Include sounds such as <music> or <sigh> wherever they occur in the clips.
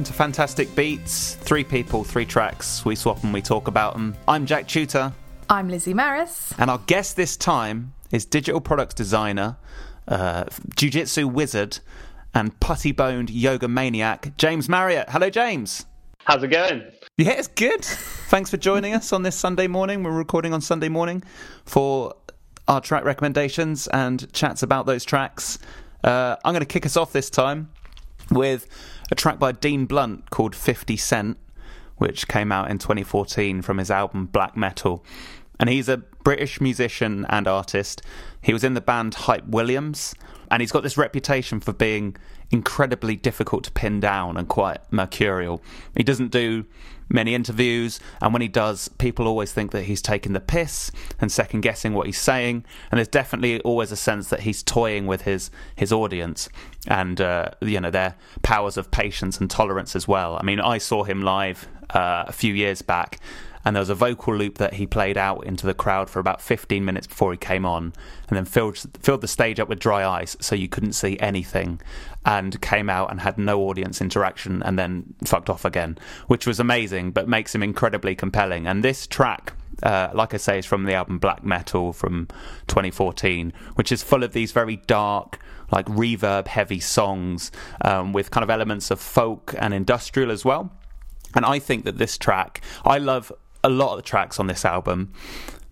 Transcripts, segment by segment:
welcome to Fantastic Beats. Three people, three tracks. We swap and we talk about them. I'm Jack Tutor. I'm Lizzie Maris. And our guest this time is digital products designer, uh, jiu-jitsu wizard, and putty-boned yoga maniac, James Marriott. Hello, James. How's it going? Yeah, it's good. Thanks for joining us on this Sunday morning. We're recording on Sunday morning for our track recommendations and chats about those tracks. Uh, I'm going to kick us off this time with a track by Dean Blunt called 50 Cent, which came out in 2014 from his album Black Metal. And he's a British musician and artist. He was in the band Hype Williams, and he's got this reputation for being incredibly difficult to pin down and quite mercurial. He doesn't do many interviews, and when he does, people always think that he's taking the piss and second guessing what he's saying. And there's definitely always a sense that he's toying with his his audience and uh, you know their powers of patience and tolerance as well. I mean, I saw him live uh, a few years back and there was a vocal loop that he played out into the crowd for about 15 minutes before he came on, and then filled filled the stage up with dry ice so you couldn't see anything, and came out and had no audience interaction, and then fucked off again, which was amazing, but makes him incredibly compelling. And this track. Uh, like I say, is from the album Black Metal from 2014, which is full of these very dark, like reverb heavy songs um, with kind of elements of folk and industrial as well. And I think that this track, I love a lot of the tracks on this album.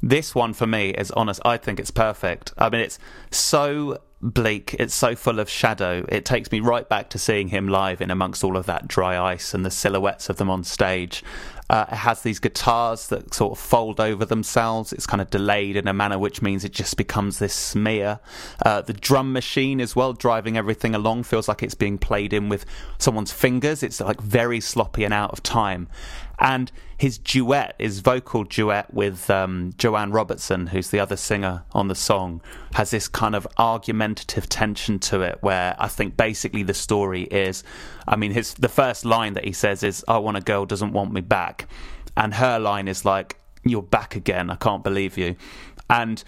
This one for me is honest. I think it's perfect. I mean, it's so bleak. It's so full of shadow. It takes me right back to seeing him live in amongst all of that dry ice and the silhouettes of them on stage. Uh, it has these guitars that sort of fold over themselves. It's kind of delayed in a manner which means it just becomes this smear. Uh, the drum machine as well, driving everything along, feels like it's being played in with someone's fingers. It's like very sloppy and out of time and his duet, his vocal duet with um, Joanne Robertson, who's the other singer on the song, has this kind of argumentative tension to it, where I think basically the story is, I mean, his the first line that he says is, "I want a girl doesn't want me back," and her line is like, "You're back again. I can't believe you," and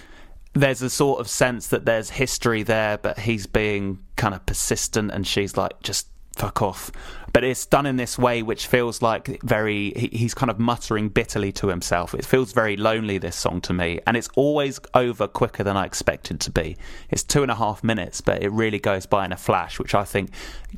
there's a sort of sense that there's history there, but he's being kind of persistent, and she's like, just fuck off. But it's done in this way which feels like very, he, he's kind of muttering bitterly to himself. It feels very lonely, this song to me. And it's always over quicker than I expected to be. It's two and a half minutes, but it really goes by in a flash, which I think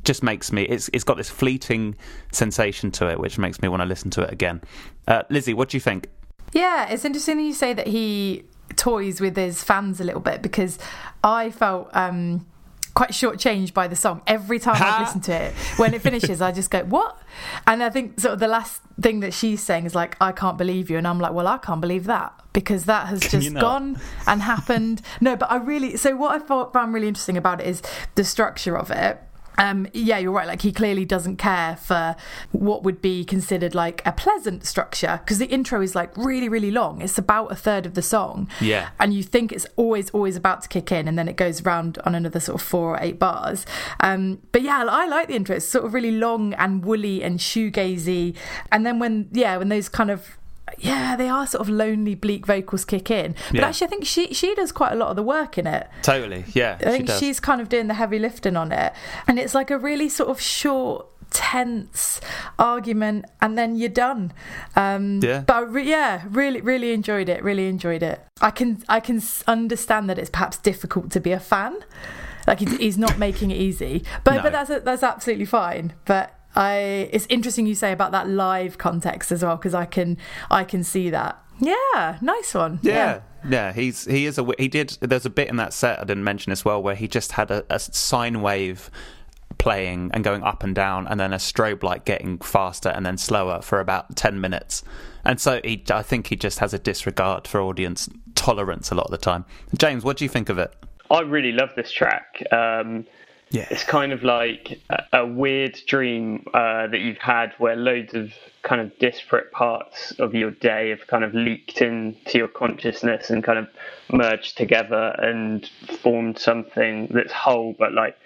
just makes me, it's, it's got this fleeting sensation to it, which makes me want to listen to it again. Uh, Lizzie, what do you think? Yeah, it's interesting you say that he toys with his fans a little bit because I felt um, quite shortchanged by the song. Every time I listen to it, when it finishes, I just go, "What?" And I think sort of the last thing that she's saying is like, "I can't believe you," and I'm like, "Well, I can't believe that because that has just gone and happened." No, but I really. So what I thought found really interesting about it is the structure of it um, yeah, you're right. Like he clearly doesn't care for what would be considered like a pleasant structure because the intro is like really, really long. It's about a third of the song. Yeah. And you think it's always, always about to kick in, and then it goes around on another sort of four or eight bars. Um, but yeah, I like the intro. It's sort of really long and woolly and shoegazy. And then when, yeah, when those kind of yeah, they are sort of lonely, bleak vocals kick in. But yeah. actually, I think she she does quite a lot of the work in it. Totally, yeah. I think she she's kind of doing the heavy lifting on it, and it's like a really sort of short tense argument and then you're done um yeah but re- yeah really really enjoyed it really enjoyed it i can i can understand that it's perhaps difficult to be a fan like he's not making it easy but no. but that's that's absolutely fine but I it's interesting you say about that live context as well because I can I can see that. Yeah, nice one. Yeah. yeah. yeah. he's he is a he did. There's a bit in that set I didn't mention as well where he just had a, a sine wave playing and going up and down, and then a strobe light getting faster and then slower for about ten minutes. And so he, I think he just has a disregard for audience tolerance a lot of the time. James, what do you think of it? I really love this track. Um, yeah. It's kind of like a, a weird dream uh, that you've had where loads of kind of disparate parts of your day have kind of leaked into your consciousness and kind of merged together and formed something that's whole but like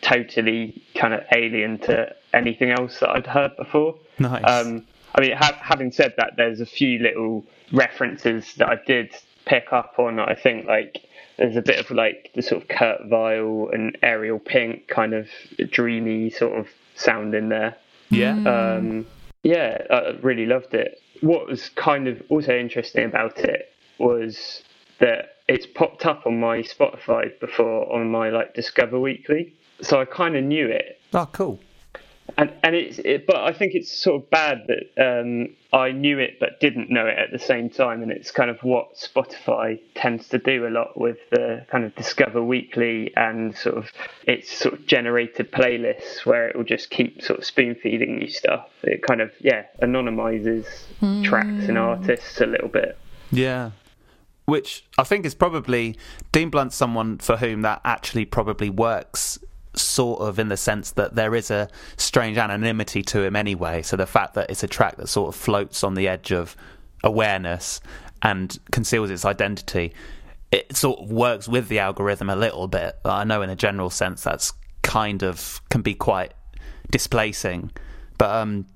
totally kind of alien to anything else that I'd heard before. Nice. Um, I mean, ha- having said that, there's a few little references that I did pick up on. That I think like there's a bit of like the sort of Kurt Vile and Ariel Pink kind of dreamy sort of sound in there. Yeah. Um, yeah, I really loved it. What was kind of also interesting about it was that it's popped up on my Spotify before on my like Discover Weekly, so I kind of knew it. Oh, cool and and it's it, but I think it's sort of bad that um, I knew it but didn't know it at the same time, and it's kind of what Spotify tends to do a lot with the kind of Discover Weekly and sort of its sort of generated playlists where it will just keep sort of spoon feeding you stuff. It kind of yeah anonymizes mm. tracks and artists a little bit. Yeah. Which I think is probably Dean Blunt's someone for whom that actually probably works sort of in the sense that there is a strange anonymity to him anyway. So the fact that it's a track that sort of floats on the edge of awareness and conceals its identity, it sort of works with the algorithm a little bit. I know in a general sense that's kind of can be quite displacing, but um,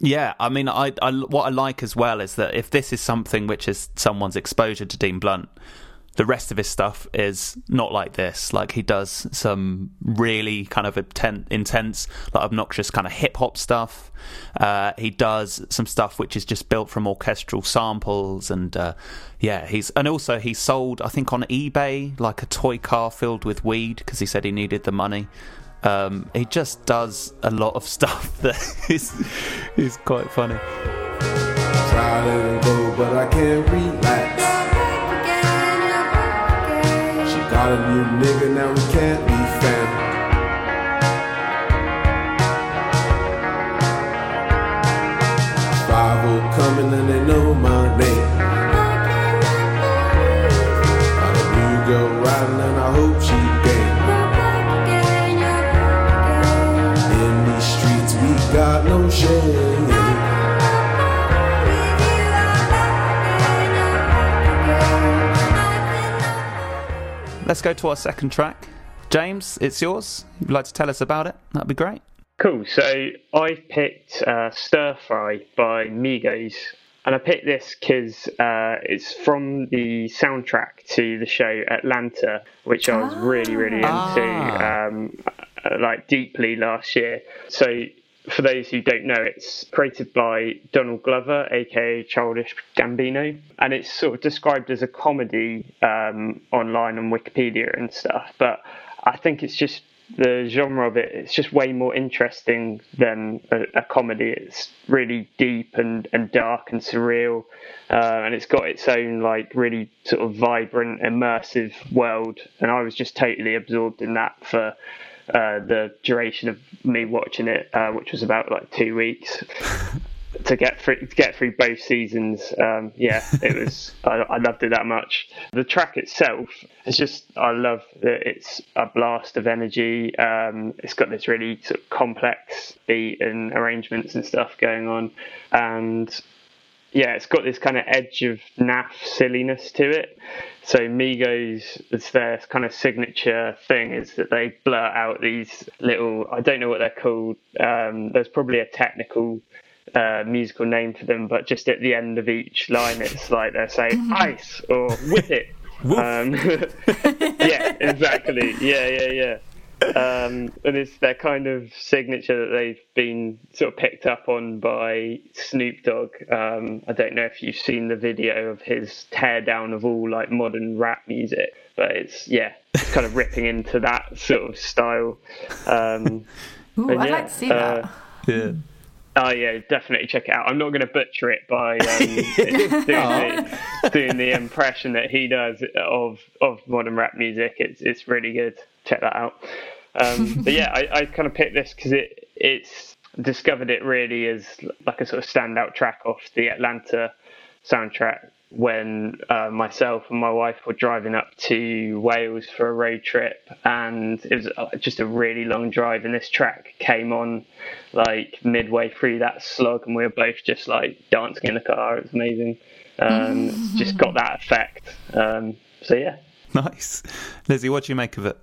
yeah, I mean, I, I what I like as well is that if this is something which is someone's exposure to Dean Blunt the rest of his stuff is not like this. Like he does some really kind of intense, like obnoxious kind of hip hop stuff. Uh, he does some stuff which is just built from orchestral samples, and uh, yeah, he's and also he sold I think on eBay like a toy car filled with weed because he said he needed the money. Um, he just does a lot of <laughs> stuff that is is quite funny. Try to go, but I can't relax. Got a new nigga, now we can't be family. Five coming and they know my name. Let's go to our second track. James, it's yours. If you'd like to tell us about it, that'd be great. Cool. So I've picked uh, Stir Fry by Migos. And I picked this because uh, it's from the soundtrack to the show Atlanta, which I was really, really into, ah. um, uh, like deeply last year. So for those who don't know, it's created by Donald Glover, aka Childish Gambino, and it's sort of described as a comedy um, online on Wikipedia and stuff. But I think it's just the genre of it. It's just way more interesting than a, a comedy. It's really deep and, and dark and surreal, uh, and it's got its own like really sort of vibrant, immersive world. And I was just totally absorbed in that for uh, the duration of me watching it, uh, which was about like two weeks. <laughs> to get through to get through both seasons, um, yeah, it was. <laughs> I, I, loved it that much. The track itself is just. I love that it's a blast of energy. Um, it's got this really sort of complex beat and arrangements and stuff going on, and yeah, it's got this kind of edge of naff silliness to it. So Migos, it's their kind of signature thing is that they blur out these little, I don't know what they're called. Um, there's probably a technical uh, musical name for them, but just at the end of each line, it's like they're saying ice or with it. Um, <laughs> yeah, exactly. Yeah, yeah, yeah um, and it's their kind of signature that they've been sort of picked up on by Snoop Dogg. Um, I don't know if you've seen the video of his teardown of all like modern rap music, but it's yeah, it's kind of <laughs> ripping into that sort of style. Um, Ooh, I'd yeah, like to see uh, that. Yeah. Oh yeah, definitely check it out. I'm not going to butcher it by um, <laughs> doing, the, doing, the, impression that he does of of modern rap music. It's it's really good. Check that out. Um, <laughs> but yeah, I, I kind of picked this because it it's discovered it really as like a sort of standout track off the Atlanta soundtrack when uh, myself and my wife were driving up to Wales for a road trip, and it was uh, just a really long drive. And this track came on like midway through that slog, and we were both just like dancing in the car. It was amazing. Um, just got <laughs> that effect. Um, so yeah. Nice, Lizzie. What do you make of it?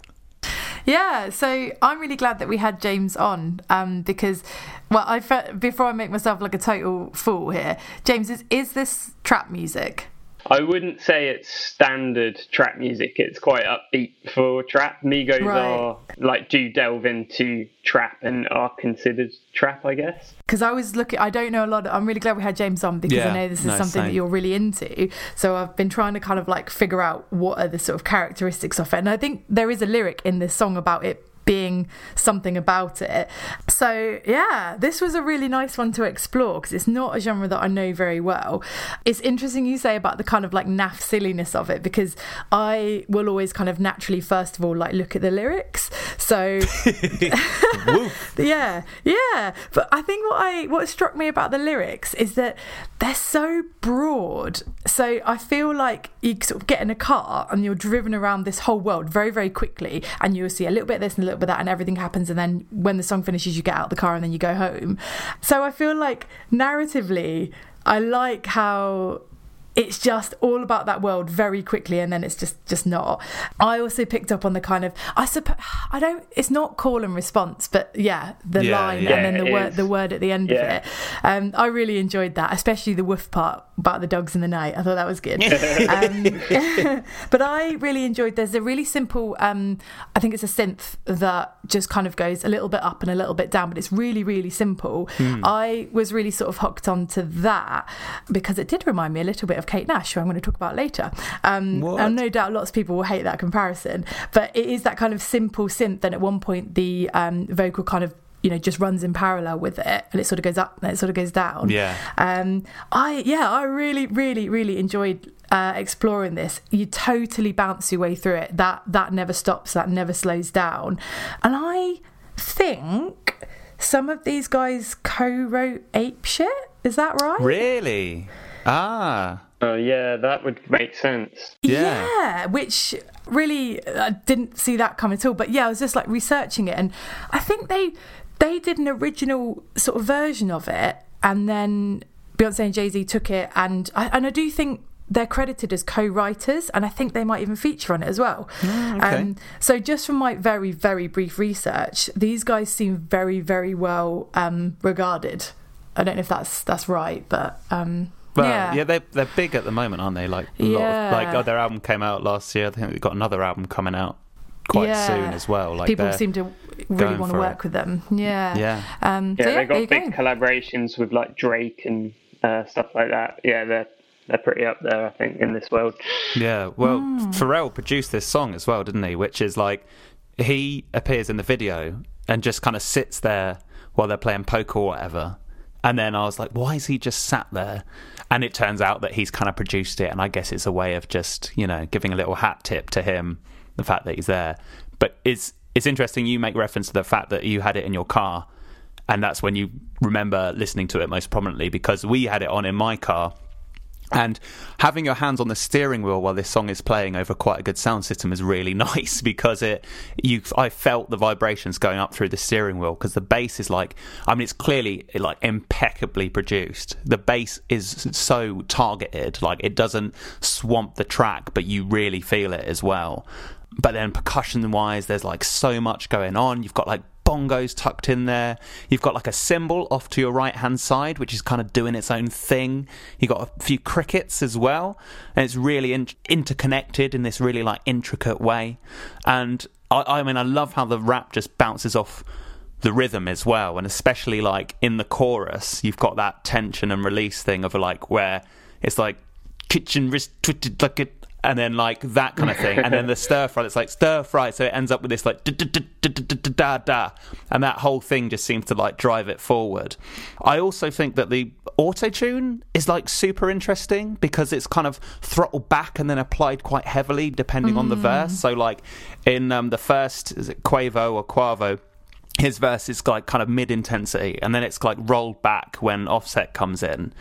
Yeah, so I'm really glad that we had James on um, because, well, I before I make myself like a total fool here, James, is is this trap music? I wouldn't say it's standard trap music. It's quite upbeat for trap. Migos Right. are like do delve into trap and are considered trap, I guess. because I was looking. I don't know a lot. I'm really glad we had James on because Yeah, I know this is no, something that you're really into. So I've been trying to kind of like figure out what are the sort of characteristics of it, and I think there is a lyric in this song about it being something about it. So yeah, this was a really nice one to explore because it's not a genre that I know very well. It's interesting you say about the kind of like naff silliness of it because I will always kind of naturally first of all like look at the lyrics. So <laughs> <laughs> yeah, yeah. But I think what I what struck me about the lyrics is that they're so broad. So I feel like you sort of get in a car and you're driven around this whole world very, very quickly, and you'll see a little bit of this and a little of that, and everything happens. And then when the song finishes, you get out the car and then you go home. So I feel like narratively, I like how it's just all about that world very quickly and then it's just just not. I also picked up on the kind of i suppose i don't it's not call and response but yeah the Yeah, line yeah, and then the word is. the word at the end Yeah. of it. Um i really enjoyed that especially the woof part about the dogs in the night. I thought that was good. <laughs> Um, <laughs> but i really enjoyed there's a really simple um i think it's a synth that just kind of goes a little bit up and a little bit down but it's really really simple. I was really sort of hooked onto that because it did remind me a little bit of kate nash who i'm going to talk about later um and no doubt lots of people will hate that comparison but it is that kind of simple synth and at one point the um vocal kind of you know just runs in parallel with it and it sort of goes up and it sort of goes down Yeah. um, I yeah, I really, really, really enjoyed uh, exploring this. You totally bounce your way through it. That that never stops. That never slows down. And I think some of these guys co-wrote Ape Shit. Is that right? Really? Ah. Oh yeah, that would make sense. Yeah. Yeah, which really I didn't see that come at all. But yeah, I was just like researching it, and I think they they did an original sort of version of it, and then Beyonce and Jay Z took it, and I, and I do think they're credited as co-writers, and I think they might even feature on it as well. Ah, okay. Um, so just from my very very brief research, these guys seem very very well um, regarded. I don't know if that's that's right, but um, Well, yeah, yeah, they're they're big at the moment, aren't they? Like a lot Yeah. of, like oh, their album came out last year. I think they've got another album coming out quite Yeah. soon as well. Like people seem to really want to work it. with them. Yeah. Yeah. Um, Yeah, so yeah, they there you got big go. collaborations with like Drake and uh, stuff like that. Yeah, they're they're pretty up there, I think, in this world. Yeah, well, Hmm. Pharrell produced this song as well, didn't he? Which is like he appears in the video and just kind of sits there while they're playing poker or whatever. And then I was like, why is he just sat there? And it turns out that he's kind of produced it, and I guess it's a way of just you know giving a little hat tip to him, the fact that he's there. But it's it's interesting you make reference to the fact that you had it in your car, and that's when you remember listening to it most prominently because we had it on in my car. And having your hands on the steering wheel while this song is playing over quite a good sound system is really <laughs> nice because it you I felt the vibrations going up through the steering wheel because the bass is like I mean it's clearly like impeccably produced. The bass is so targeted, like it doesn't swamp the track, but you really feel it as well. But then percussion wise, there's like so much going on. You've got like bongos tucked in there. You've got like a cymbal off to your right hand side, which is kind of doing its own thing. You've got a few crickets as well, and it's really in- interconnected in this really like intricate way. And I, I mean, I love how the rap just bounces off the rhythm as well, and especially like in the chorus, you've got that tension and release thing of like where it's like kitchen wrist twisted like it and then like that kind of thing, and then the stir fry. It's like stir fry, so it ends up with this like da da da da da da da, and that whole thing just seems to like drive it forward. I also think that the auto tune is like super interesting because it's kind of throttled back and then applied quite heavily depending mm. on the mm. verse. So like in um, the first, is it Quavo or Quavo? His verse is like kind of mid intensity, and then it's like rolled back when Offset comes in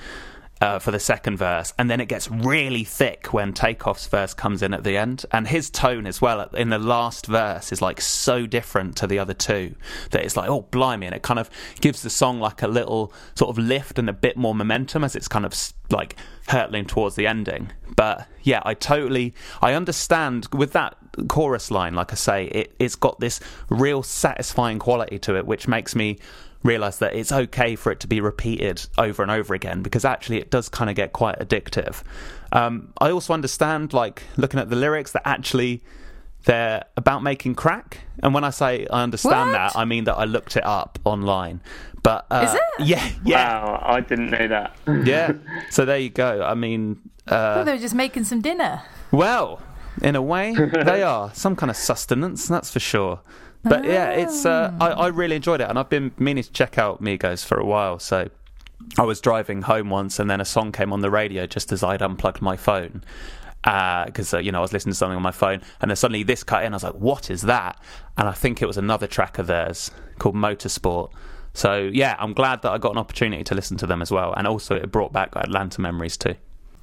uh, for the second verse, and then it gets really thick when Takeoff's verse comes in at the end. And his tone as well in the last verse is like so different to the other two that it's like, oh, blimey. And it kind of gives the song like a little sort of lift and a bit more momentum as it's kind of like hurtling towards the ending. But yeah, I totally, I understand with that chorus line, like I say, it, it's got this real satisfying quality to it, which makes me realized that it's okay for it to be repeated over and over again because actually it does kind of get quite addictive. Um, I also understand, like looking at the lyrics, that actually they're about making crack. And when I say I understand What? that, I mean that I looked it up online. But uh, Is it? <laughs> Yeah, yeah, Wow, I didn't know that. yeah. <laughs> So there you go. I mean, I thought uh, they were just making some dinner. well, in a way, they <laughs> are some kind of sustenance, that's for sure. But yeah, it's uh, I, I really enjoyed it, and I've been meaning to check out Migos for a while. So I was driving home once, and then a song came on the radio just as I'd unplugged my phone because uh, you know I was listening to something on my phone, and then suddenly this cut in. I was like, "What is that?" And I think it was another track of theirs called Motorsport. So yeah, I'm glad that I got an opportunity to listen to them as well, and also it brought back Atlanta memories too.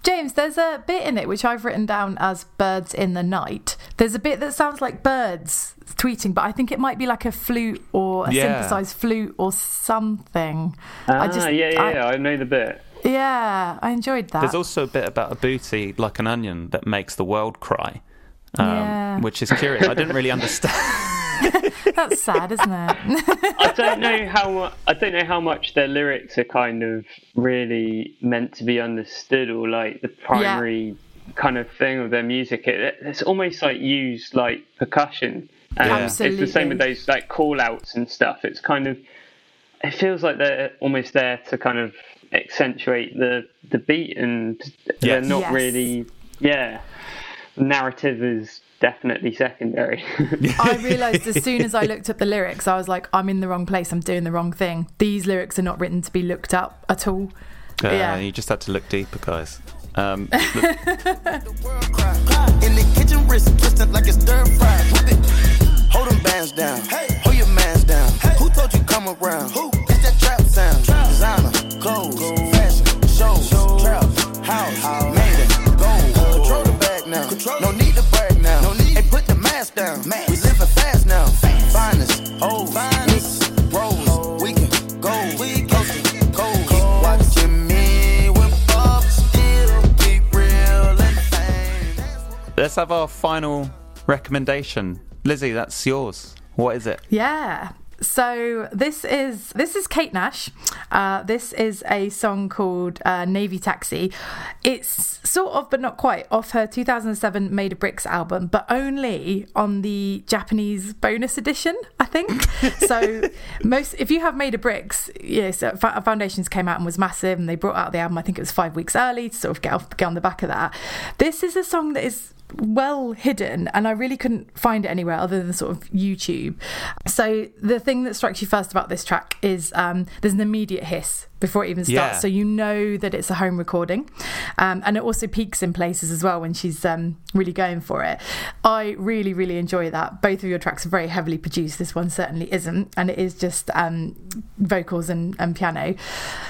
James, there's a bit in it which I've written down as birds in the night. There's a bit that sounds like birds tweeting, but I think it might be like a flute or a Yeah. synthesized flute or something. Ah, I just, yeah, yeah, I- yeah, I know the bit. yeah, I enjoyed that. There's also a bit about a booty like an onion that makes the world cry, um, Yeah. which is curious. I didn't really <laughs> understand. <laughs> That's sad, isn't it? I don't know how I don't know how much their lyrics are kind of really meant to be understood or like the primary kind of thing of their music. It, it's almost like used like percussion. And Yeah. it's the same with those like call outs and stuff. It's kind of it feels like they're almost there to kind of accentuate the the beat and they're not Yes. really yeah. Narrative is definitely secondary. <laughs> I realised as soon as I looked up the lyrics, I was like, I'm in the wrong place. I'm doing the wrong thing. These lyrics are not written to be looked up at all. Uh, Yeah. You just had to look deeper, guys. Um, <laughs> In the kitchen, wrist twisted like it's stir fry. Hold them bands down. Hold your mans down. Who told you come around? Who? It's that trap sound. Designer, clothes, fashion, shows, trap, house, made it, gold. Control the bag now. No let's have our final recommendation. Lizzie, that's yours. What is it? Yeah. So this is this is Kate Nash. Uh, this is a song called uh, Navy Taxi. It's sort of, but not quite, off her 2007 Made of Bricks album, but only on the Japanese bonus edition, I think. <laughs> so most, if you have Made of Bricks, yes, uh, Fo- Foundations came out and was massive, and they brought out the album. I think it was five weeks early to sort of get off, get on the back of that. This is a song that is well hidden and I really couldn't find it anywhere other than sort of YouTube. So the thing that strikes you first about this track is um, there's an immediate hiss before it even starts, Yeah. so you know that it's a home recording, um, and it also peaks in places as well when she's um, really going for it. I really, really enjoy that. Both of your tracks are very heavily produced. This one certainly isn't, and it is just um, vocals and, and piano.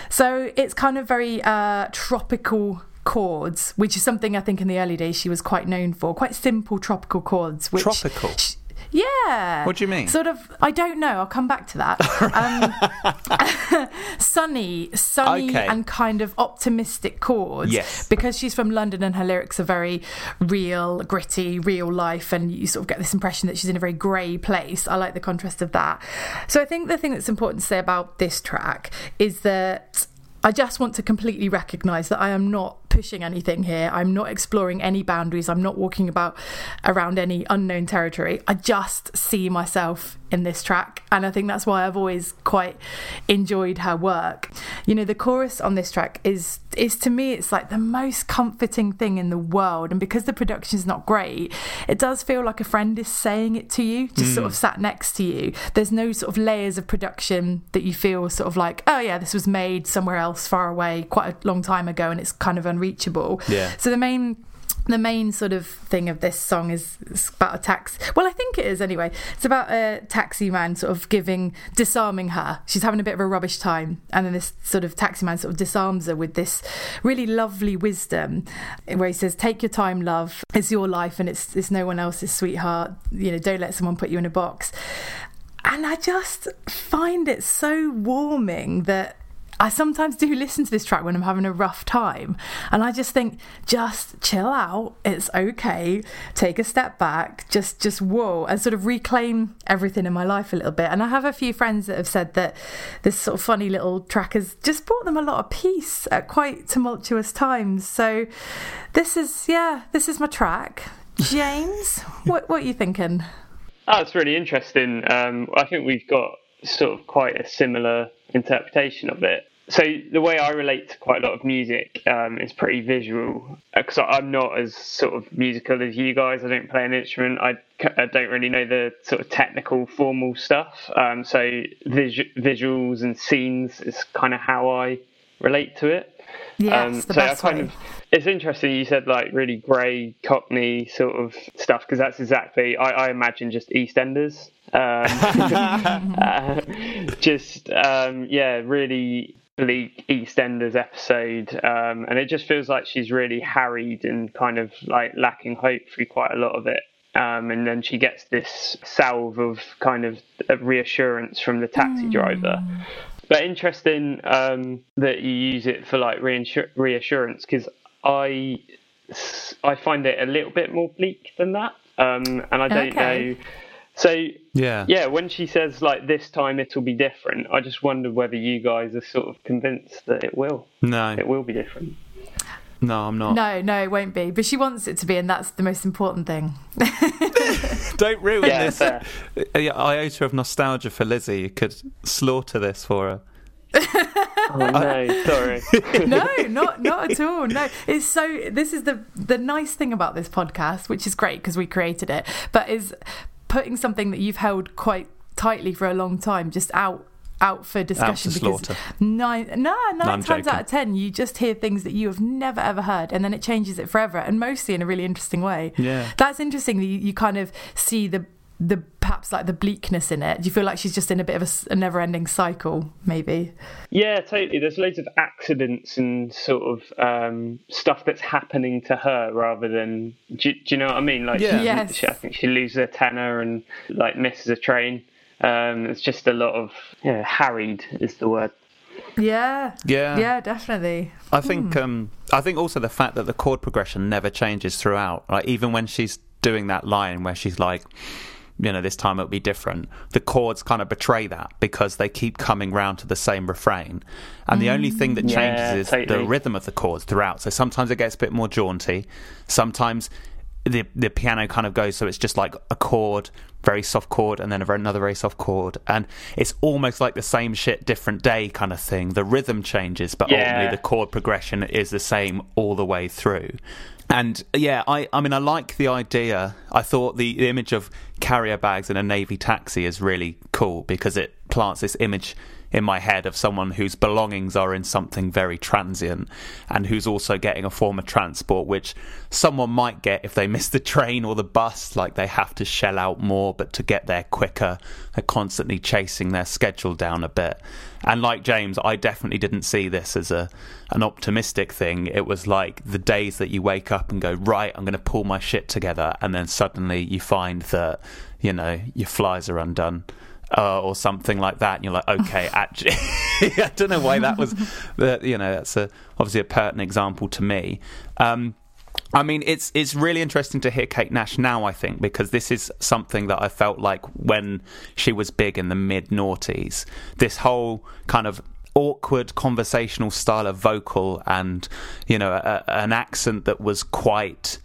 So it's kind of very uh, tropical chords, which is something I think in the early days she was quite known for. Quite simple tropical chords. Which, Tropical? sh- yeah. What do you mean? Sort of. I don't know. I'll come back to that. <laughs> Um, <laughs> sunny, sunny, Okay. and kind of optimistic chords. Yes. Because she's from London and her lyrics are very real, gritty, real life, and you sort of get this impression that she's in a very grey place. I like the contrast of that. So I think the thing that's important to say about this track is that. I just want to completely recognise that I am not pushing anything here. I'm not exploring any boundaries. I'm not walking about around any unknown territory. I just see myself in this track. And I think that's why I've always quite enjoyed her work. You know, the chorus on this track is is to me it's like the most comforting thing in the world. And because the production's not great, it does feel like a friend is saying it to you, just sort hmm. of sat next to you. There's no sort of layers of production that you feel sort of like, oh yeah, this was made somewhere else far away quite a long time ago and it's kind of unreachable. Yeah. So the main the main sort of thing of this song is is about a tax. Well, I think it is anyway. It's about a taxi man sort of giving, disarming her. She's having a bit of a rubbish time, and then this sort of taxi man sort of disarms her with this really lovely wisdom, where he says, "Take your time, love. It's your life, and it's it's no one else's, sweetheart. You know, don't let someone put you in a box." And I just find it so warming that I sometimes do <laughs> listen to this track when I'm having a rough time, and I just think, just chill out. It's okay. Take a step back. Just, just whoa, and sort of reclaim everything in my life a little bit. And I have a few friends that have said that this sort of funny little track has just brought them a lot of peace at quite tumultuous times. So, this is yeah, this is my track. James, <laughs> what what are you thinking? Oh, it's really interesting. Um, I think we've got sort of quite a similar interpretation of it. So the way I relate to quite a lot of music um, is pretty visual because I'm not as sort of musical as you guys. I don't play an instrument. I, I don't really know the sort of technical, formal stuff. Um, so vis- visuals and scenes is kind of how I relate to it. Yes, um, the so I kind way. of it's interesting you said like really grey cockney sort of stuff because that's exactly I, I, imagine just EastEnders. Um, <laughs> <laughs> <laughs> uh, just um, yeah, really bleak EastEnders episode, um, and it just feels like she's really harried and kind of like lacking hope through quite a lot of it. Um, and then she gets this salve of kind of reassurance from the taxi mm. driver. But interesting um, that you use it for like reassurance because I I find it a little bit more bleak than that, um, and I don't okay. know. So yeah, yeah. When she says like this time it'll be different, I just wonder whether you guys are sort of convinced that it will. No, it will be different. No, I'm not. No, no, it won't be. But she wants it to be, and that's the most important thing. <laughs> <laughs> Don't ruin yeah, this fair. <laughs> iota of nostalgia for Lizzie. You could slaughter this for her. oh no, sorry. no, not not at all. No, it's so. This is the the nice thing about this podcast, which is great because we created it, but is putting something that you've held quite tightly for a long time just out out for discussion out because nine no nine no, times joking. out of ten you just hear things that you have never ever heard and then it changes it forever and mostly in a really interesting way. Yeah. That's interesting that you, you kind of see the the perhaps like the bleakness in it? Do you feel like she's just in a bit of a, a never-ending cycle, maybe? Yeah, totally. There's loads of accidents and sort of um, stuff that's happening to her rather than. Do, do you know what I mean? Like, yeah. yes. She, I think she loses a tenner and like misses a train. Um, it's just a lot of yeah, harried is the word. Yeah. Yeah. Yeah, definitely. I think hmm. um, I think also the fact that the chord progression never changes throughout. Like even when she's doing that line where she's like you know, this time it'll be different. The chords kind of betray that because they keep coming round to the same refrain. And the only thing that mm, changes yeah, is totally. the rhythm of the chords throughout. So sometimes it gets a bit more jaunty. Sometimes the the piano kind of goes so it's just like a chord, very soft chord, and then another very soft chord, and it's almost like the same shit, different day kind of thing. The rhythm changes, but yeah. ultimately the chord progression is the same all the way through. And yeah, I, I mean, I like the idea. I thought the, the image of carrier bags in a navy taxi is really cool because it plants this image in my head of someone whose belongings are in something very transient and who's also getting a form of transport which someone might get if they miss the train or the bus like they have to shell out more but to get there quicker. They're constantly chasing their schedule down a bit. And like James I definitely didn't see this as a an optimistic thing. It was like the days that you wake up and go right I'm going to pull my shit together and then suddenly you find that you know your flies are undone uh, or something like that, and you're like, okay, <laughs> actually, <laughs> I don't know why that was, but you know, that's a, obviously a pertinent example to me. Um, I mean, it's it's really interesting to hear Kate Nash now. I think because this is something that I felt like when she was big in the mid noughties. This whole kind of awkward conversational style of vocal and you know a, an accent that was quite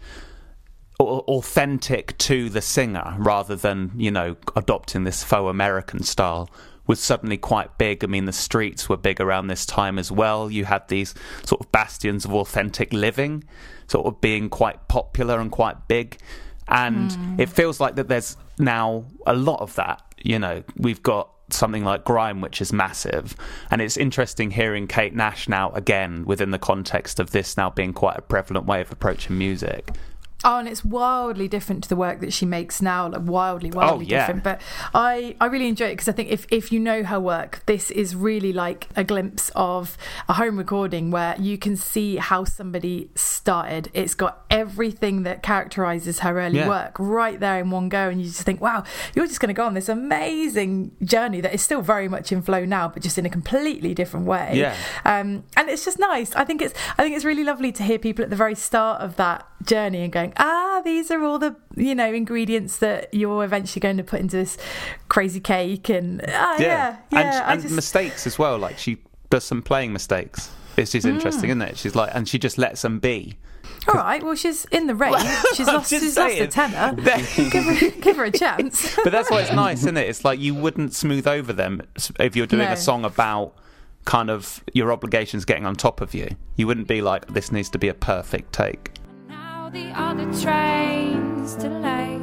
authentic to the singer rather than you know adopting this faux American style was suddenly quite big. I mean, the streets were big around this time as well. You had these sort of bastions of authentic living, sort of being quite popular and quite big. And mm. it feels like that there's now a lot of that. You know, we've got something like grime, which is massive. And it's interesting hearing Kate Nash now again within the context of this now being quite a prevalent way of approaching music. Oh, and it's wildly different to the work that she makes now, like wildly, wildly oh, yeah. different. But I, I really enjoy it because I think if, if you know her work, this is really like a glimpse of a home recording where you can see how somebody. Started, it's got everything that characterizes her early Yeah. work right there in one go. And you just think, wow, you're just going to go on this amazing journey that is still very much in flow now, but just in a completely different way. Yeah. Um, and it's just nice. I think it's I think it's really lovely to hear people at the very start of that journey and going, ah, these are all the you know ingredients that you're eventually going to put into this crazy cake, and ah, yeah, yeah. and, I and just, mistakes as well. Like she does some playing mistakes. It's just Mm. interesting, isn't it? She's like, and she just lets them be. all right. Well, she's in the race. <laughs> She's lost. She's lost a saying. tenner. <laughs> <laughs> give, her, give her a chance. but that's why it's nice, isn't it? It's like you wouldn't smooth over them if you're doing No. a song about kind of your obligations getting on top of you. You wouldn't be like, this needs to be a perfect take. The other train's delayed.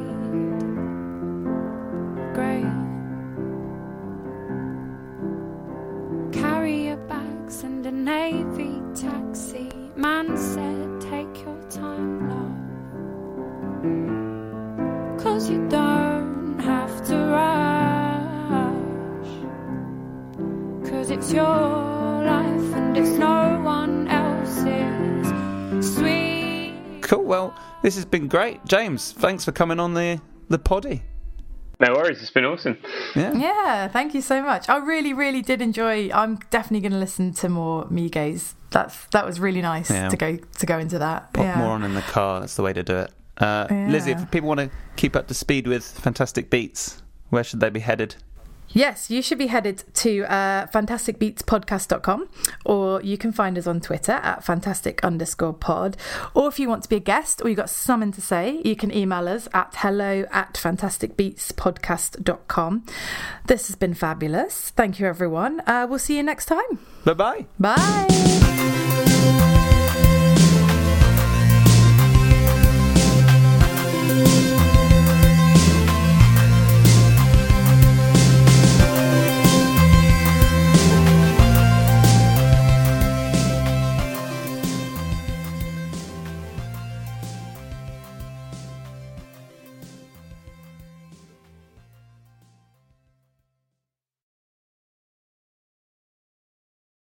Great. Carry your bags and a navy taxi. Man said, take your time, love. Cause you don't have to rush. Cause it's your Cool. Well, this has been great. James, thanks for coming on the, the poddy. No worries, it's been awesome. Yeah. Yeah, thank you so much. I really, really did enjoy. I'm definitely going to listen to more Migos. That's that was really nice Yeah. to go to go into that. Pop yeah. more on in the car. That's the way to do it. Uh, Lizzie, if people want to keep up to speed with Fantastic Beats, where should they be headed? Yes, you should be headed to uh, fantasticbeatspodcast.com or you can find us on Twitter at fantastic underscore pod. Or if you want to be a guest or you've got something to say, you can email us at hello at fantasticbeatspodcast.com. This has been fabulous. Thank you, everyone. Uh, we'll see you next time. Bye bye. Bye.